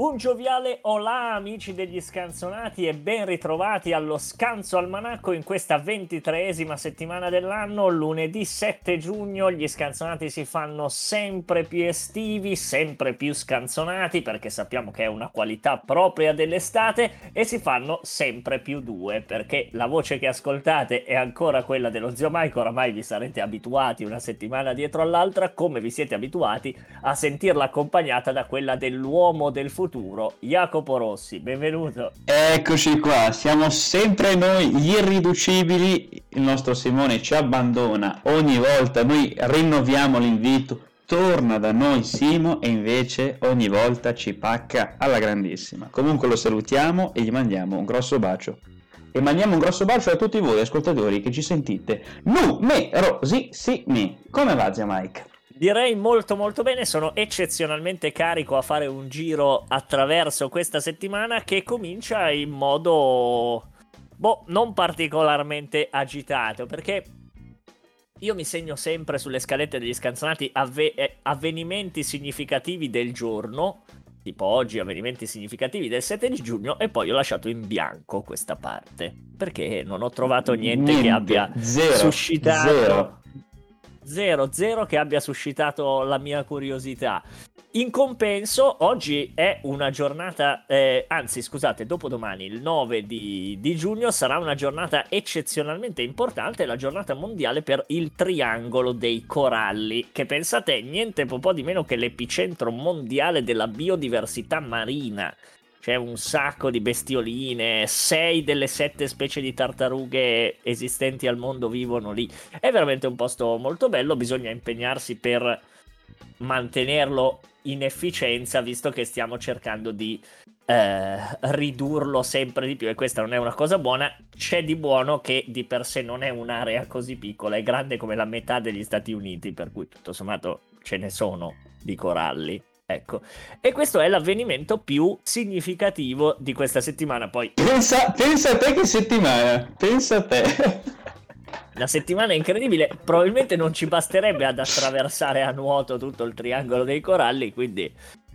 Un gioviale olà amici degli scanzonati e ben ritrovati allo Scanzo Almanacco in questa ventitreesima settimana dell'anno, lunedì 7 giugno. Gli scanzonati si fanno sempre più estivi, sempre più scanzonati perché sappiamo che è una qualità propria dell'estate e si fanno sempre più due perché la voce che ascoltate è ancora quella dello zio Mike, oramai vi sarete abituati una settimana dietro all'altra come vi siete abituati a sentirla accompagnata da quella dell'uomo del futuro futuro, Jacopo Rossi, benvenuto. Eccoci qua, siamo sempre noi gli irriducibili, il nostro Simone ci abbandona ogni volta, noi rinnoviamo l'invito, torna da noi Simo e invece ogni volta ci pacca alla grandissima. Comunque lo salutiamo e gli mandiamo un grosso bacio. E mandiamo un grosso bacio a tutti voi ascoltatori che ci sentite. Numerosissimi. Come va zia Mike? Direi molto molto bene, sono eccezionalmente carico a fare un giro attraverso questa settimana che comincia in modo boh, non particolarmente agitato, perché io mi segno sempre sulle scalette degli scanzonati avve- eh, avvenimenti significativi del giorno, tipo oggi avvenimenti significativi del 7 di giugno e poi ho lasciato in bianco questa parte, perché non ho trovato niente, niente. che abbia zero, suscitato zero 0-0 che abbia suscitato la mia curiosità. In compenso, oggi è una giornata, eh, anzi scusate, dopodomani, il 9 di, di, giugno, sarà una giornata eccezionalmente importante, la giornata mondiale per il triangolo dei coralli, che pensate? Niente po' di meno che l'epicentro mondiale della biodiversità marina c'è un sacco di bestioline, sei delle sette specie di tartarughe esistenti al mondo vivono lì. È veramente un posto molto bello, bisogna impegnarsi per mantenerlo in efficienza, visto che stiamo cercando di eh, ridurlo sempre di più e questa non è una cosa buona. C'è di buono che di per sé non è un'area così piccola, è grande come la metà degli Stati Uniti, per cui tutto sommato ce ne sono di coralli. Ecco, e questo è l'avvenimento più significativo di questa settimana. Poi pensa, pensa a te che settimana, pensa a te. Una settimana incredibile, probabilmente non ci basterebbe ad attraversare a nuoto tutto il triangolo dei coralli, quindi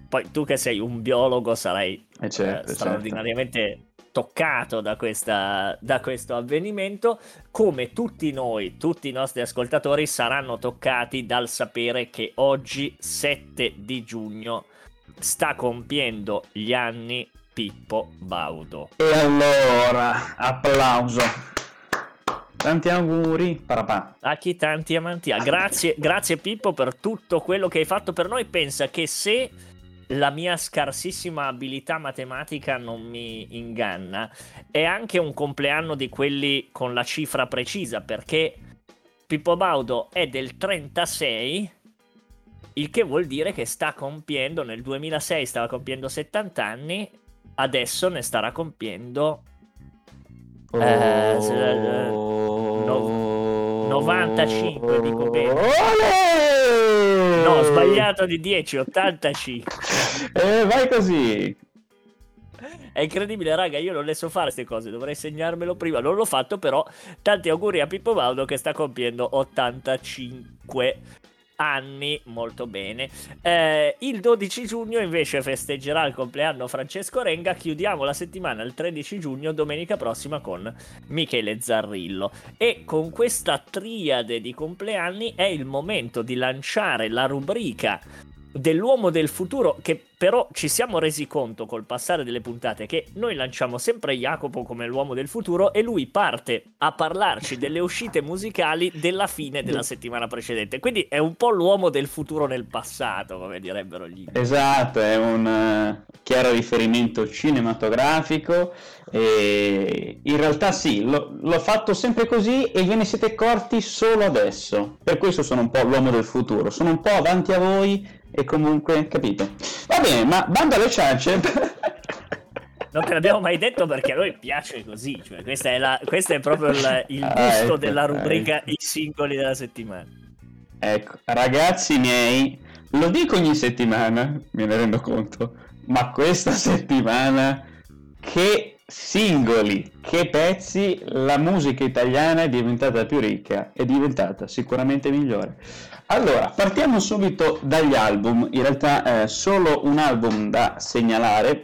poi tu che sei un biologo sarai eh certo, eh, straordinariamente certo toccato da, questa, da, questo avvenimento, come tutti noi, tutti i nostri ascoltatori saranno toccati dal sapere che oggi, 7 di giugno, sta compiendo gli anni Pippo Baudo. E allora, applauso. Tanti auguri, papà. A chi tanti amanti ha. Grazie, grazie Pippo per tutto quello che hai fatto per noi. Pensa che se la mia scarsissima abilità matematica non mi inganna, è anche un compleanno di quelli con la cifra precisa, perché Pippo Baudo è del 36, il che vuol dire che sta compiendo, nel 2006 stava compiendo 70 anni, adesso ne starà compiendo... Oh. Eh, no, 95, dico bene. No, ho sbagliato di 10, 85. Eh, vai così. È incredibile, raga. Io non le so fare queste cose. Dovrei segnarmelo prima. Non l'ho fatto, però. Tanti auguri a Pippo Baudo che sta compiendo 85 anni, molto bene. Eh, il 12 giugno invece festeggerà il compleanno Francesco Renga. Chiudiamo la settimana il 13 giugno, domenica prossima, con Michele Zarrillo. E con questa triade di compleanni è il momento di lanciare la rubrica dell'uomo del futuro che però ci siamo resi conto col passare delle puntate che noi lanciamo sempre Jacopo come l'uomo del futuro e lui parte a parlarci delle uscite musicali della fine della settimana precedente. Quindi è un po' l'uomo del futuro nel passato, come direbbero gli Esatto, è un uh, chiaro riferimento cinematografico e in realtà sì, lo, l'ho fatto sempre così e ve ne siete accorti solo adesso. Per questo sono un po' l'uomo del futuro, sono un po' avanti a voi e comunque, capito? Va bene, ma bando alle ciance. non te l'abbiamo mai detto perché a noi piace così. Cioè, questa è, la, questo è proprio il, il ah, gusto ecco, della rubrica ecco. I singoli della settimana. Ecco, ragazzi miei, lo dico ogni settimana, me ne rendo conto, ma questa settimana che singoli, che pezzi, la musica italiana è diventata più ricca, è diventata sicuramente migliore. Allora, partiamo subito dagli album, in realtà eh, solo un album da segnalare,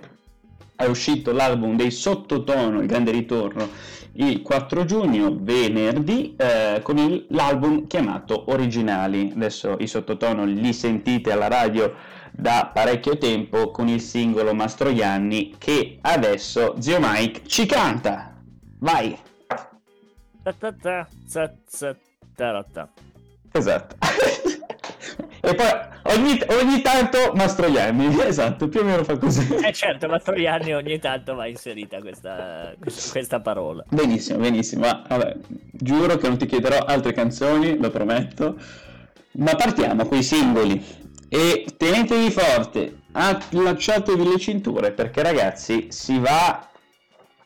è uscito l'album dei Sottotono, il grande ritorno, il 4 giugno, venerdì, eh, con il, l'album chiamato Originali. Adesso i Sottotono li sentite alla radio da parecchio tempo con il singolo Mastroianni che adesso Zio Mike ci canta. Vai! Esatto. e poi ogni, ogni tanto Mastroianni, esatto, più o meno fa così. Eh certo, Mastroianni ogni tanto va inserita questa, questa parola. Benissimo, benissimo. Ma, vabbè, giuro che non ti chiederò altre canzoni, lo prometto. Ma partiamo con i singoli. E tenetevi forte, allacciatevi le cinture perché ragazzi si va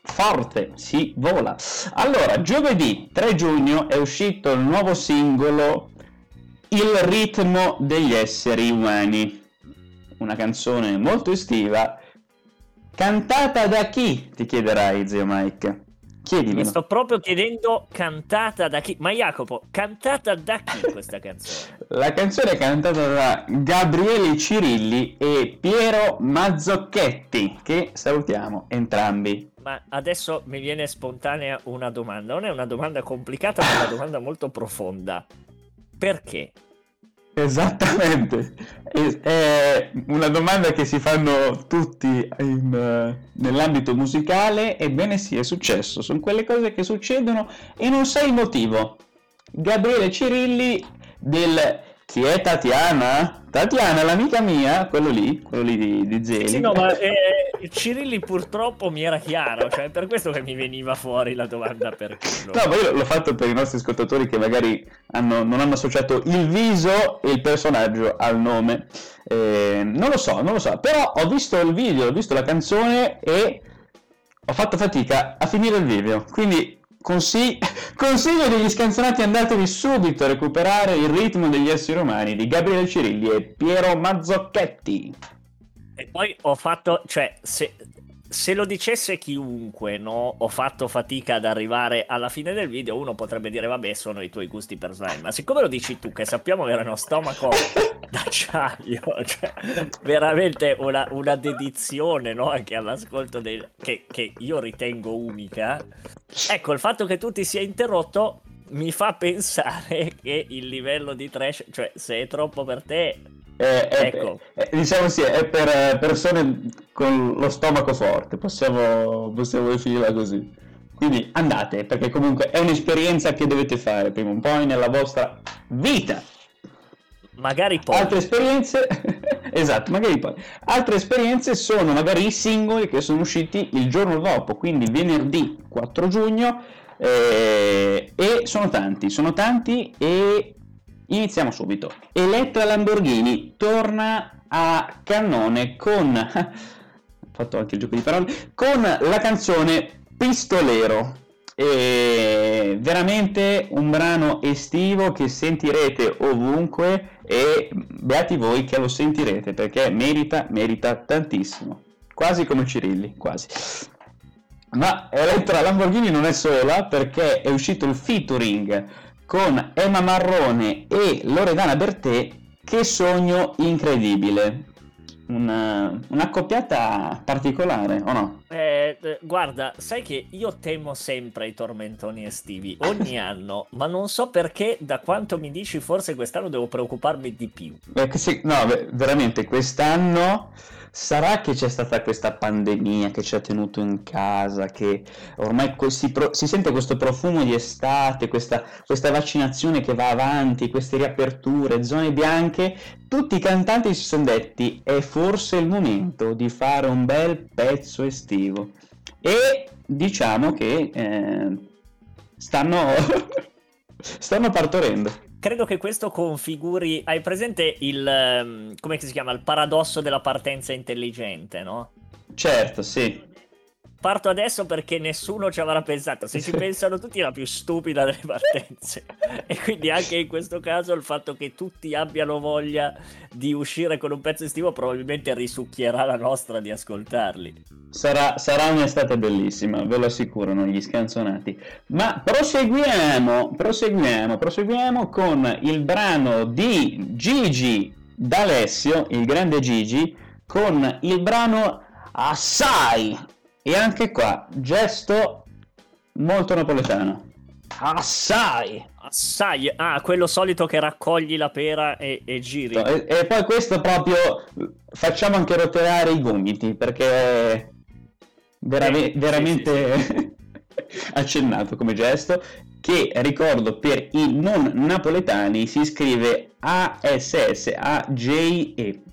forte, si vola. Allora, giovedì 3 giugno è uscito il nuovo singolo Il ritmo degli esseri umani. Una canzone molto estiva. Cantata da chi? Ti chiederai, zio Mike. Chiedimi. Mi sto proprio chiedendo cantata da chi? Ma Jacopo, cantata da chi questa canzone? La canzone è cantata da Gabriele Cirilli e Piero Mazzocchetti, che salutiamo entrambi. Ma adesso mi viene spontanea una domanda. Non è una domanda complicata, ma è una domanda molto profonda. Perché? Esattamente, è una domanda che si fanno tutti in, uh, nell'ambito musicale, ebbene sì, è successo, sono quelle cose che succedono e non sai il motivo. Gabriele Cirilli del chi è Tatiana? Tatiana, l'amica mia, quello lì, quello lì di, di Zeli. Sì, no, ma eh, Cirilli purtroppo mi era chiaro, cioè per questo che mi veniva fuori la domanda perché. No, ma io l'ho fatto per i nostri ascoltatori che magari hanno, non hanno associato il viso e il personaggio al nome. Eh, non lo so, non lo so, però ho visto il video, ho visto la canzone e ho fatto fatica a finire il video, quindi Consigli... Consiglio degli scanzonati andatevi subito a recuperare il ritmo degli esseri umani di Gabriele Cirilli e Piero Mazzocchetti. E poi ho fatto, cioè, se, se lo dicesse chiunque, no, ho fatto fatica ad arrivare alla fine del video, uno potrebbe dire, vabbè, sono i tuoi gusti personali, ma siccome lo dici tu, che sappiamo avere uno stomaco d'acciaio, cioè, veramente una, una dedizione, no, anche all'ascolto del, che, che io ritengo unica, ecco, il fatto che tu ti sia interrotto mi fa pensare che il livello di trash, cioè se è troppo per te, è, ecco. è, è, diciamo sì, è per eh, persone con lo stomaco forte, possiamo, possiamo definirla così. Quindi andate, perché comunque è un'esperienza che dovete fare prima o poi nella vostra vita. Magari poi. Altre esperienze, esatto, magari poi. Altre esperienze sono magari i singoli che sono usciti il giorno dopo, quindi venerdì 4 giugno. Eh, e sono tanti, sono tanti e Iniziamo subito. Elettra Lamborghini torna a cannone con... ho fatto anche il gioco di parole. Con la canzone Pistolero. E veramente un brano estivo che sentirete ovunque e beati voi che lo sentirete perché merita, merita tantissimo. Quasi come Cirilli, quasi. Ma Elettra Lamborghini non è sola perché è uscito il featuring con Emma Marrone e Loredana Bertè, che sogno incredibile. Una, un'accoppiata particolare, o no? Eh, guarda, sai che io temo sempre i tormentoni estivi, ogni anno, ma non so perché, da quanto mi dici, forse quest'anno devo preoccuparmi di più. Eh, sì, no, veramente, quest'anno Sarà che c'è stata questa pandemia che ci ha tenuto in casa, che ormai si, pro- si sente questo profumo di estate, questa, questa, vaccinazione che va avanti, queste riaperture, zone bianche, tutti i cantanti si sono detti è forse il momento di fare un bel pezzo estivo. E diciamo che eh, stanno, stanno partorendo credo che questo configuri. Hai presente il. Ehm, come si chiama? Il paradosso della partenza intelligente, no? Certo, sì. Parto adesso perché nessuno ci avrà pensato. Se ci pensano tutti è la più stupida delle partenze. e quindi anche in questo caso il fatto che tutti abbiano voglia di uscire con un pezzo estivo probabilmente risucchierà la nostra di ascoltarli. Sarà, sarà un'estate bellissima, ve lo assicurano gli scanzonati. Ma proseguiamo, proseguiamo, proseguiamo con il brano di Gigi D'Alessio, il grande Gigi, con il brano Assai. E anche qua, gesto molto napoletano. Assai! Assai! Ah, quello solito che raccogli la pera e, e giri. E, e, poi questo proprio facciamo anche roteare i gomiti perché verame- eh, veramente sì, sì, sì. accennato come gesto che ricordo per i non napoletani si scrive A-S-S-A-J-E,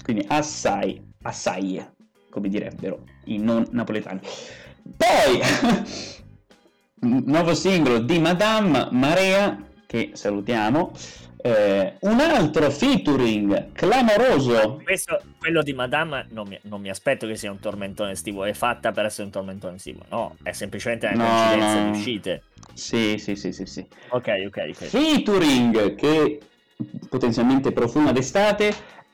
quindi assai, assai, come direbbero i non napoletani. Poi, nuovo singolo di Madame Marea, che salutiamo, eh, un altro featuring clamoroso. Questo, quello di Madame, non mi, non mi, aspetto che sia un tormentone estivo, è fatta per essere un tormentone estivo, no, è semplicemente una no, coincidenza no. di uscite. Sì, sì, sì, sì, sì. Ok, ok, ok. Featuring che potenzialmente profuma d'estate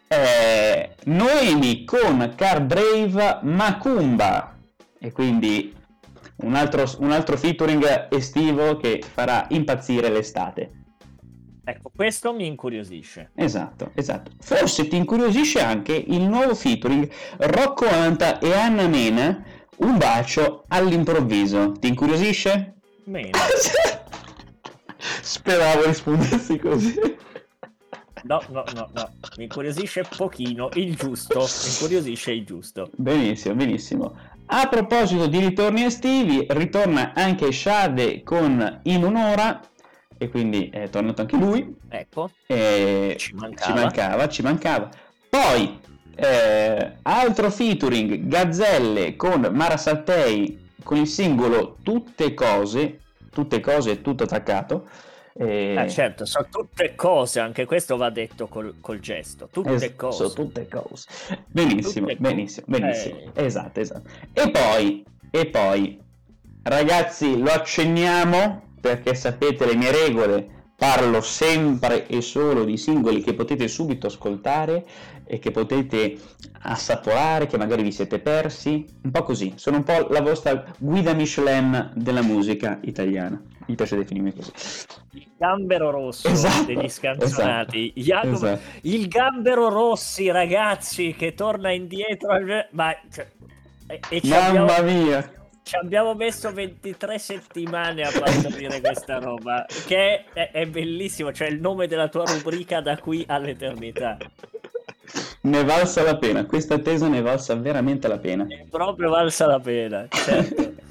è Noemi con Car Brave Macumba e quindi un altro, un altro featuring estivo che farà impazzire l'estate. Ecco, questo mi incuriosisce. Esatto, esatto. Forse ti incuriosisce anche il nuovo featuring Rocco Anta e Anna Mena, un bacio all'improvviso. Ti incuriosisce? Mena. Speravo rispondessi così. No, no, no, no, mi incuriosisce pochino, il giusto, mi incuriosisce il giusto. Benissimo, benissimo. A proposito di ritorni estivi, ritorna anche Shade con In un'ora e quindi è tornato anche lui. Ecco, e ci mancava, ci mancava. Ci mancava. Poi, eh, altro featuring, Gazzelle con Mara Saltei con il singolo Tutte cose, tutte cose, tutto attaccato. E... Eh, certo, sono tutte cose, anche questo va detto col, col gesto. Tutte es- cose. Sono tutte cose. Benissimo, tutte benissimo, co- benissimo. Eh... Esatto, esatto. E poi, e poi, ragazzi, lo accenniamo perché sapete le mie regole. Parlo sempre e solo di singoli che potete subito ascoltare e che potete assaporare, che magari vi siete persi. Un po' così, sono un po' la vostra guida Michelin della musica italiana. Mi piace definirmi così. Il gambero rosso esatto, degli scanzonati. Esatto, esatto. Il gambero rossi, ragazzi, che torna indietro. Ma... Cioè, e, e Mamma abbiamo... mia! ci abbiamo messo 23 settimane a partorire questa roba, che è, è, bellissimo, cioè il nome della tua rubrica da qui all'eternità. Ne valsa la pena, questa attesa ne valsa veramente la pena. È proprio valsa la pena, certo.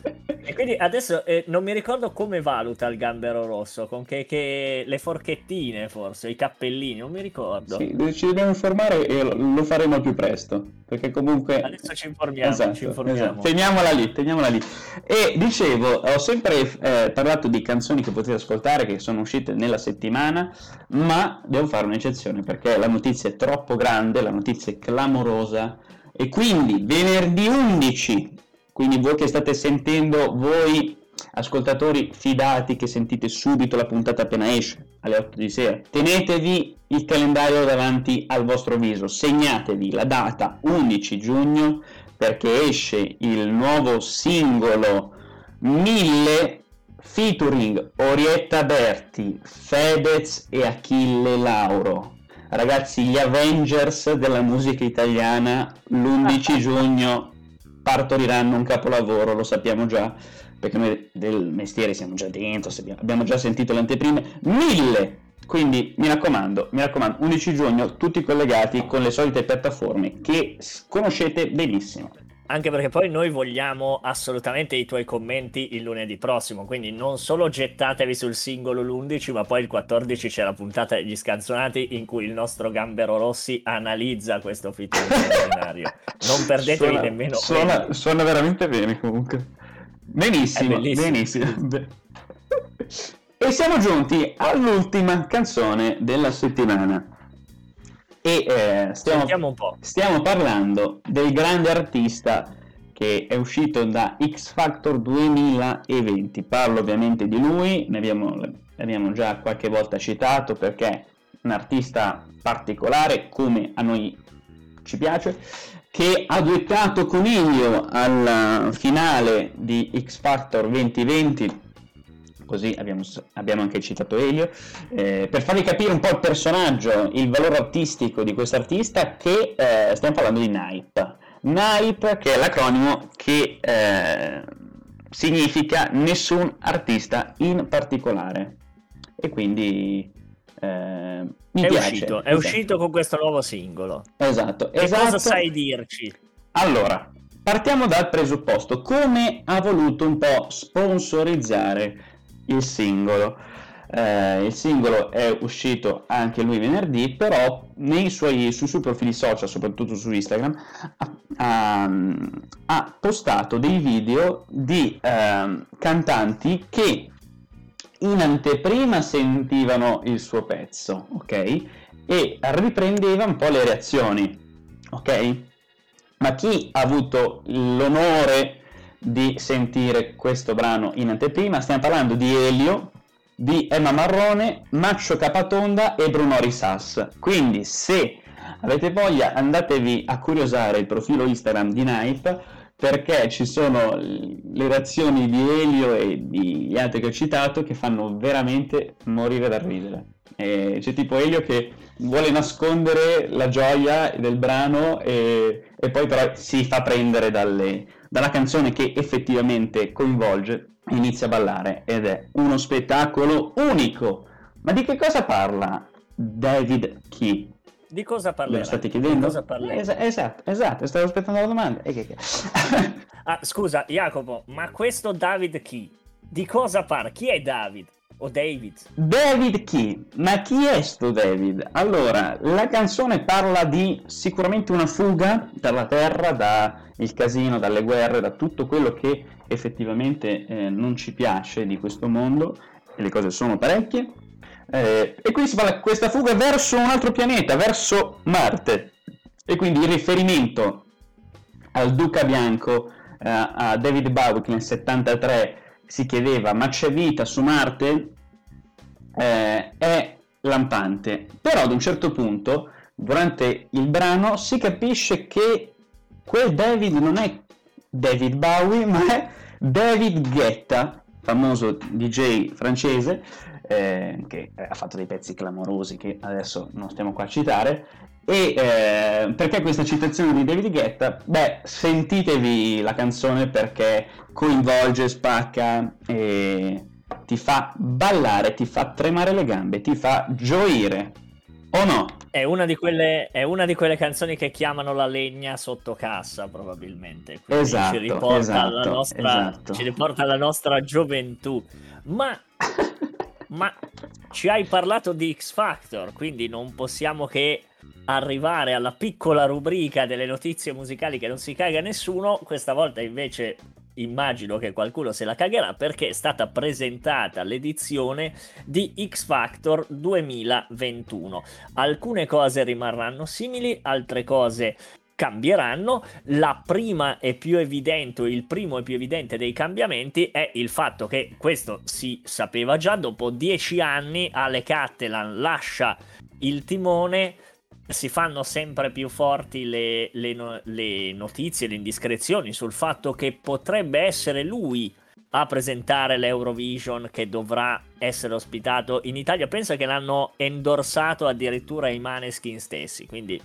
Quindi adesso eh, non mi ricordo come valuta il gambero rosso, con che, che, le forchettine forse, i cappellini, non mi ricordo. Sì, ci dobbiamo informare e lo faremo più presto, perché comunque... Adesso ci informiamo, esatto, ci informiamo. Esatto. Teniamola lì, teniamola lì. E dicevo, ho sempre eh, parlato di canzoni che potete ascoltare, che sono uscite nella settimana, ma devo fare un'eccezione, perché la notizia è troppo grande, la notizia è clamorosa, e quindi venerdì 11 quindi voi che state sentendo, voi ascoltatori fidati che sentite subito la puntata appena esce alle 8 di sera, tenetevi il calendario davanti al vostro viso, segnatevi la data 11 giugno perché esce il nuovo singolo 1000 featuring Orietta Berti, Fedez e Achille Lauro. Ragazzi, gli Avengers della musica italiana l'11 giugno partoriranno un capolavoro, lo sappiamo già, perché noi del mestiere siamo già dentro, abbiamo già sentito le anteprime, mille! Quindi mi raccomando, mi raccomando, 11 giugno tutti collegati con le solite piattaforme che conoscete benissimo anche perché poi noi vogliamo assolutamente i tuoi commenti il lunedì prossimo, quindi non solo gettatevi sul singolo l'11, ma poi il 14 c'è la puntata degli scanzonati in cui il nostro Gambero Rossi analizza questo featuring straordinario. Non perdetevi suona, nemmeno. Suona, suona, veramente bene comunque. Benissimo, benissimo. e siamo giunti all'ultima canzone della settimana. E eh, stiamo, stiamo parlando del grande artista che è uscito da X Factor 2020. Parlo ovviamente di lui, ne abbiamo, abbiamo già qualche volta citato perché è un artista particolare come a noi ci piace che ha duettato con Ilio al finale di X Factor 2020 così abbiamo, abbiamo, anche citato Elio, eh, per farvi capire un po' il personaggio, il valore artistico di questo artista, che eh, stiamo parlando di Nipe. Nipe, che è l'acronimo che eh, significa nessun artista in particolare. E quindi eh, mi è piace. Uscito, è esatto. uscito con questo nuovo singolo. Esatto. Che esatto. cosa sai dirci? Allora, partiamo dal presupposto. Come ha voluto un po' sponsorizzare il singolo. Eh, il singolo è uscito anche lui venerdì, però suoi, sui suoi profili social, soprattutto su Instagram, ha, ha, ha postato dei video di eh, cantanti che in anteprima sentivano il suo pezzo, ok? E riprendeva un po' le reazioni, ok? Ma chi ha avuto l'onore di sentire questo brano in anteprima. Stiamo parlando di Elio, di Emma Marrone, Maccio Capatonda e Bruno Risas. Quindi se avete voglia andatevi a curiosare il profilo Instagram di Knife perché ci sono le reazioni di Elio e di altri che ho citato che fanno veramente morire da ridere. E c'è tipo Elio che vuole nascondere la gioia del brano e, e poi però si fa prendere dalle, dalla canzone che effettivamente coinvolge inizia a ballare ed è uno spettacolo unico. Ma di che cosa parla David Key? Di cosa parlerà? Me lo state chiedendo? Di cosa parlerà? Es- esatto, esatto, stavo aspettando la domanda. E che, che... ah, scusa, Jacopo, ma questo David Key, di cosa parla? Chi è David? O David? David Key. Ma chi è sto David? Allora, la canzone parla di sicuramente una fuga dalla terra, dal casino, dalle guerre, da tutto quello che effettivamente eh, non ci piace di questo mondo, e le cose sono parecchie. Eh, e quindi si parla di questa fuga verso un altro pianeta, verso Marte. E quindi il riferimento al Duca Bianco, eh, a David Bowie che nel 73 si chiedeva ma c'è vita su Marte? Eh, è lampante. Però ad un certo punto, durante il brano, si capisce che quel David non è David Bowie, ma è David Guetta, famoso DJ francese, eh, che ha fatto dei pezzi clamorosi che adesso non stiamo qua a citare. E eh, perché questa citazione di David Guetta? Beh, sentitevi la canzone perché coinvolge, spacca e ti fa ballare, ti fa tremare le gambe, ti fa gioire. O no? È una, di quelle, è una di quelle canzoni che chiamano la legna sotto cassa, probabilmente. Quindi esatto, ci riporta, esatto, alla nostra, esatto. ci riporta alla nostra gioventù. Ma, ma ci hai parlato di X Factor, quindi non possiamo che arrivare alla piccola rubrica delle notizie musicali che non si caga nessuno. Questa volta invece immagino che qualcuno se la cagherà perché è stata presentata l'edizione di X Factor 2021. Alcune cose rimarranno simili, altre cose cambieranno. La prima e più evidente, il primo e più evidente dei cambiamenti è il fatto che questo si sapeva già, dopo dieci anni Ale Cattelan lascia il timone si fanno sempre più forti le, le, le, notizie, le indiscrezioni sul fatto che potrebbe essere lui a presentare l'Eurovision che dovrà essere ospitato in Italia. Penso che l'hanno endorsato addirittura i Maneskin stessi, quindi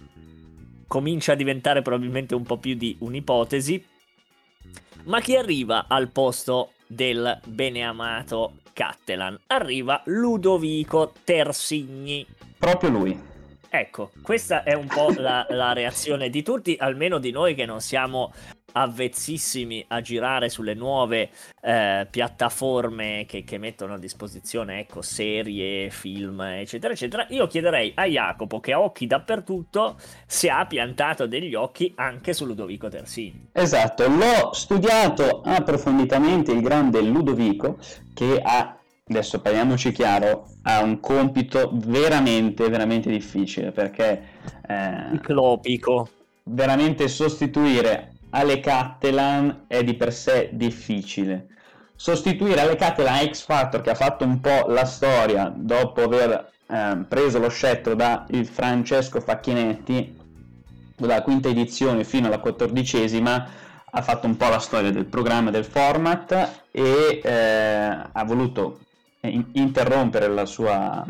comincia a diventare probabilmente un po' più di un'ipotesi. Ma chi arriva al posto del beneamato Cattelan? Arriva Ludovico Tersigni. Proprio lui. Ecco, questa è un po' la, la, reazione di tutti, almeno di noi che non siamo avvezzissimi a girare sulle nuove eh, piattaforme che, che, mettono a disposizione ecco, serie, film, eccetera, eccetera. Io chiederei a Jacopo, che ha occhi dappertutto, se ha piantato degli occhi anche su Ludovico Tersini. Esatto, l'ho studiato approfonditamente il grande Ludovico, che ha adesso parliamoci chiaro, ha un compito veramente, veramente difficile perché... Eh, Ciclopico. Veramente sostituire Ale Cattelan è di per sé difficile. Sostituire Ale Cattelan X Factor che ha fatto un po' la storia dopo aver eh, preso lo scettro da Francesco Facchinetti dalla quinta edizione fino alla quattordicesima ha fatto un po' la storia del programma del format e eh, ha voluto interrompere la sua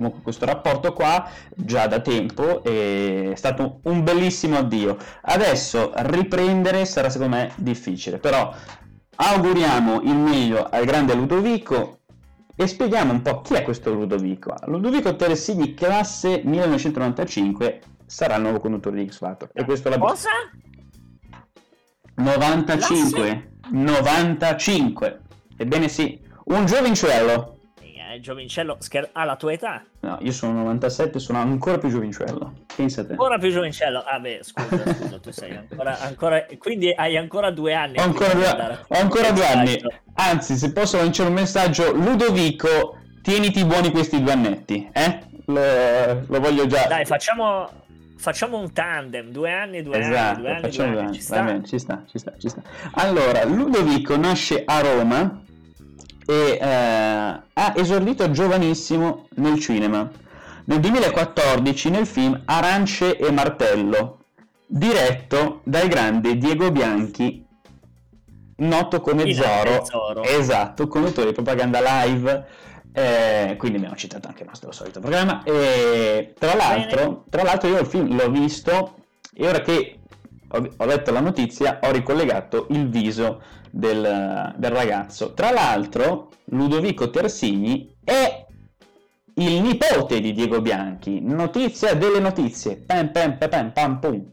comunque questo rapporto qua già da tempo è stato un bellissimo addio. Adesso riprendere sarà secondo me difficile però auguriamo il meglio al grande Ludovico e spieghiamo un po' chi è questo Ludovico. Ludovico Teresini classe 1995 sarà il nuovo conduttore di X Factor e questo la cosa? 95 classe? 95 ebbene sì un giovincello eh, giovincello scher- ha la tua età? No, io sono 97, sono ancora più giovincello. Pensa te. Ancora più giovincello? Ah beh, scusa, scusa, tu sei ancora, ancora... Quindi hai ancora due anni. Ho ancora, due, ho ancora due anni. Anzi, se posso lanciare un messaggio, Ludovico, tieniti buoni questi due annetti, eh? Lo, lo voglio già. Dai, facciamo, facciamo un tandem, due anni, due esatto, anni, due anni, due anni. anni. Ci, sta? Bene, ci sta, ci sta, ci sta. Allora, Ludovico nasce a Roma e eh, ha esordito giovanissimo nel cinema. Nel 2014 nel film Arance e Martello, diretto dal grande Diego Bianchi, noto come Zoro, Zoro. esatto, conduttore di propaganda live. Eh, quindi abbiamo citato anche il nostro solito programma. E tra l'altro, tra l'altro, io il film l'ho visto e ora che ho, letto la notizia ho ricollegato il viso del, del ragazzo. Tra l'altro, Ludovico Tersini è il nipote di Diego Bianchi. Notizia delle notizie. Pam, pam, pam, pam pum.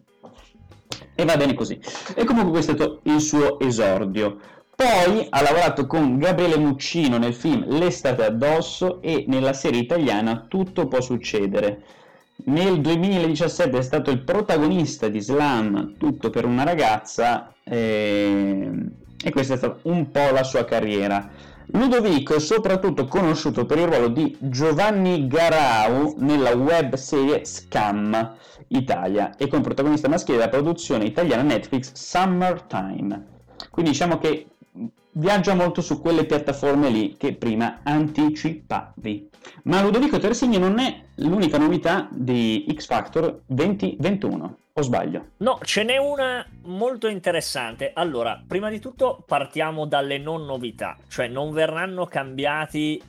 E va bene così. E comunque questo è stato il suo esordio. Poi ha lavorato con Gabriele Muccino nel film L'estate addosso e nella serie italiana Tutto può succedere. Nel 2017 è stato il protagonista di Slam Tutto per una ragazza e, e questa è stata un po' la sua carriera. Ludovico è soprattutto conosciuto per il ruolo di Giovanni Garau nella web serie Scam Italia e come protagonista maschile della produzione italiana Netflix Summertime. Quindi diciamo che viaggia molto su quelle piattaforme lì che prima anticipavi. Ma Ludovico Tersini non è l'unica novità di X Factor 2021, o sbaglio? No, ce n'è una molto interessante. Allora, prima di tutto partiamo dalle non novità, cioè non verranno cambiati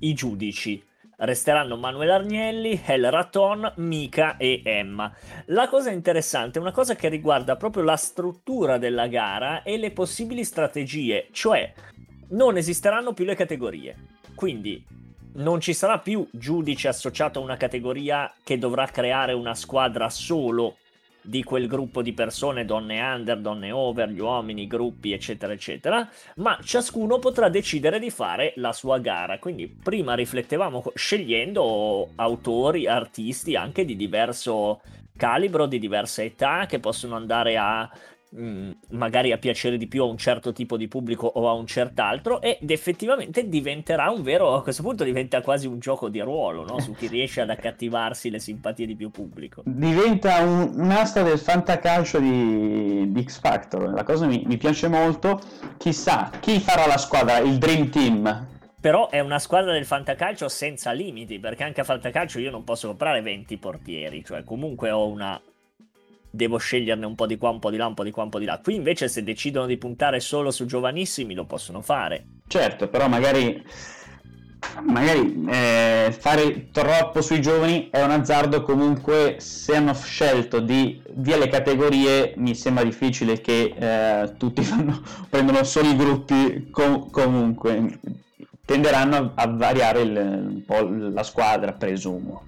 i giudici resteranno Manuel Arnielli, El Raton, Mika e Emma. La cosa interessante, una cosa che riguarda proprio la struttura della gara e le possibili strategie, cioè non esisteranno più le categorie. Quindi non ci sarà più giudice associato a una categoria che dovrà creare una squadra solo di quel gruppo di persone, donne under, donne over, gli uomini, gruppi, eccetera, eccetera, ma ciascuno potrà decidere di fare la sua gara. Quindi prima riflettevamo scegliendo autori, artisti anche di diverso calibro, di diversa età, che possono andare a Mm, magari a piacere di più a un certo tipo di pubblico o a un cert'altro ed effettivamente diventerà un vero a questo punto diventa quasi un gioco di ruolo no? su chi riesce ad accattivarsi le simpatie di più pubblico. Diventa un, un'asta del fantacalcio di, di X Factor. La cosa mi, mi piace molto. Chissà chi farà la squadra? Il Dream Team. Però è una squadra del fantacalcio senza limiti, perché anche a fantacalcio io non posso comprare 20 portieri, cioè comunque ho una devo sceglierne un po' di qua, un po' di là, un po' di qua, un po' di là. Qui invece se decidono di puntare solo su giovanissimi lo possono fare. Certo, però magari, magari eh, fare troppo sui giovani è un azzardo comunque se hanno scelto di via le categorie mi sembra difficile che eh, tutti fanno, prendono solo i gruppi com- comunque tenderanno a, variare il, un po' la squadra presumo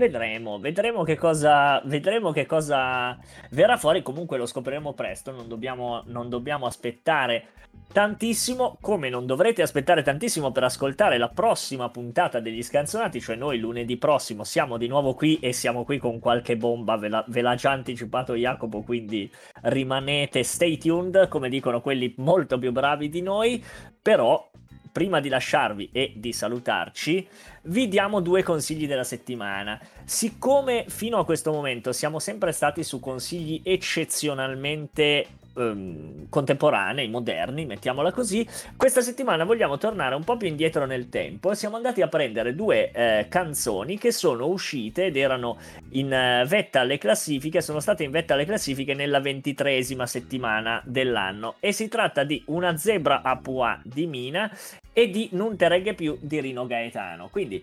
Vedremo, vedremo che, cosa, vedremo che cosa verrà fuori. Comunque lo scopriremo presto. Non dobbiamo, non dobbiamo aspettare tantissimo. Come non dovrete aspettare tantissimo per ascoltare la prossima puntata degli scanzonati. Cioè, noi lunedì prossimo siamo di nuovo qui e siamo qui con qualche bomba. Ve, la, ve l'ha già anticipato Jacopo. Quindi rimanete stay tuned, come dicono quelli molto più bravi di noi. Però prima di lasciarvi e di salutarci, vi diamo due consigli della settimana. Siccome fino a questo momento siamo sempre stati su consigli eccezionalmente ehm, contemporanei, moderni, mettiamola così, questa settimana vogliamo tornare un po' più indietro nel tempo siamo andati a prendere due eh, canzoni che sono uscite ed erano in uh, vetta alle classifiche, sono state in vetta alle classifiche nella ventitresima settimana dell'anno. E si tratta di Una zebra a Pua di Mina e di Non te regge più di Rino Gaetano. Quindi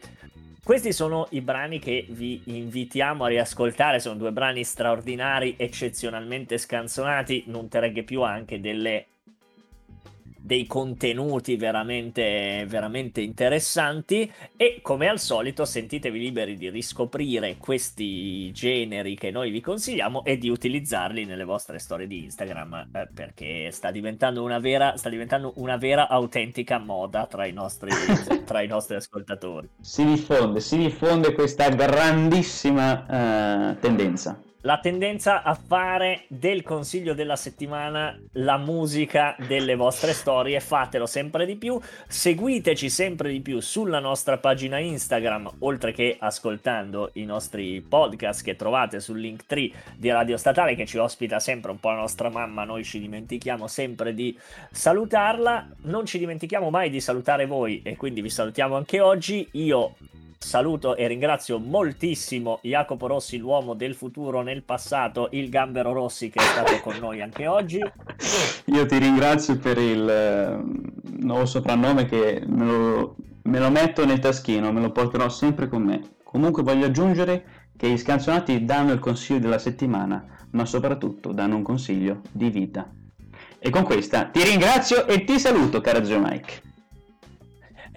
questi sono i brani che vi invitiamo a riascoltare, sono due brani straordinari, eccezionalmente scanzonati, non te regge più anche delle dei contenuti veramente, veramente interessanti e come al solito sentitevi liberi di riscoprire questi generi che noi vi consigliamo e di utilizzarli nelle vostre storie di Instagram eh, perché sta diventando una vera, sta diventando una vera autentica moda tra i nostri, tra i nostri ascoltatori. Si diffonde, si diffonde questa grandissima uh, tendenza la tendenza a fare del consiglio della settimana la musica delle vostre storie, fatelo sempre di più, seguiteci sempre di più sulla nostra pagina Instagram, oltre che ascoltando i nostri podcast che trovate sul link 3 di Radio Statale che ci ospita sempre un po' la nostra mamma, noi ci dimentichiamo sempre di salutarla, non ci dimentichiamo mai di salutare voi e quindi vi salutiamo anche oggi, io saluto e ringrazio moltissimo Jacopo Rossi, l'uomo del futuro nel passato, il Gambero Rossi che è stato con noi anche oggi. Io ti ringrazio per il eh, nuovo soprannome che me lo, me lo metto nel taschino, me lo porterò sempre con me. Comunque voglio aggiungere che gli scanzonati danno il consiglio della settimana, ma soprattutto danno un consiglio di vita. E con questa ti ringrazio e ti saluto, caro zio Mike.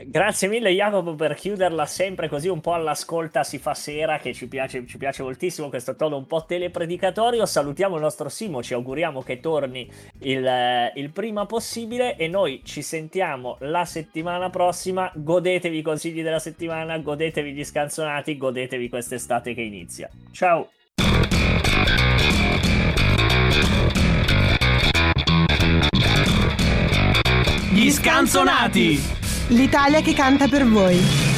Grazie mille Jacopo per chiuderla sempre così un po' all'ascolta si fa sera che ci piace, ci piace moltissimo questo tono un po' telepredicatorio. Salutiamo il nostro Simo, ci auguriamo che torni il, il prima possibile e noi ci sentiamo la settimana prossima. Godetevi i consigli della settimana, godetevi gli scanzonati, godetevi quest'estate che inizia. Ciao! Gli scanzonati! L'Italia che canta per voi.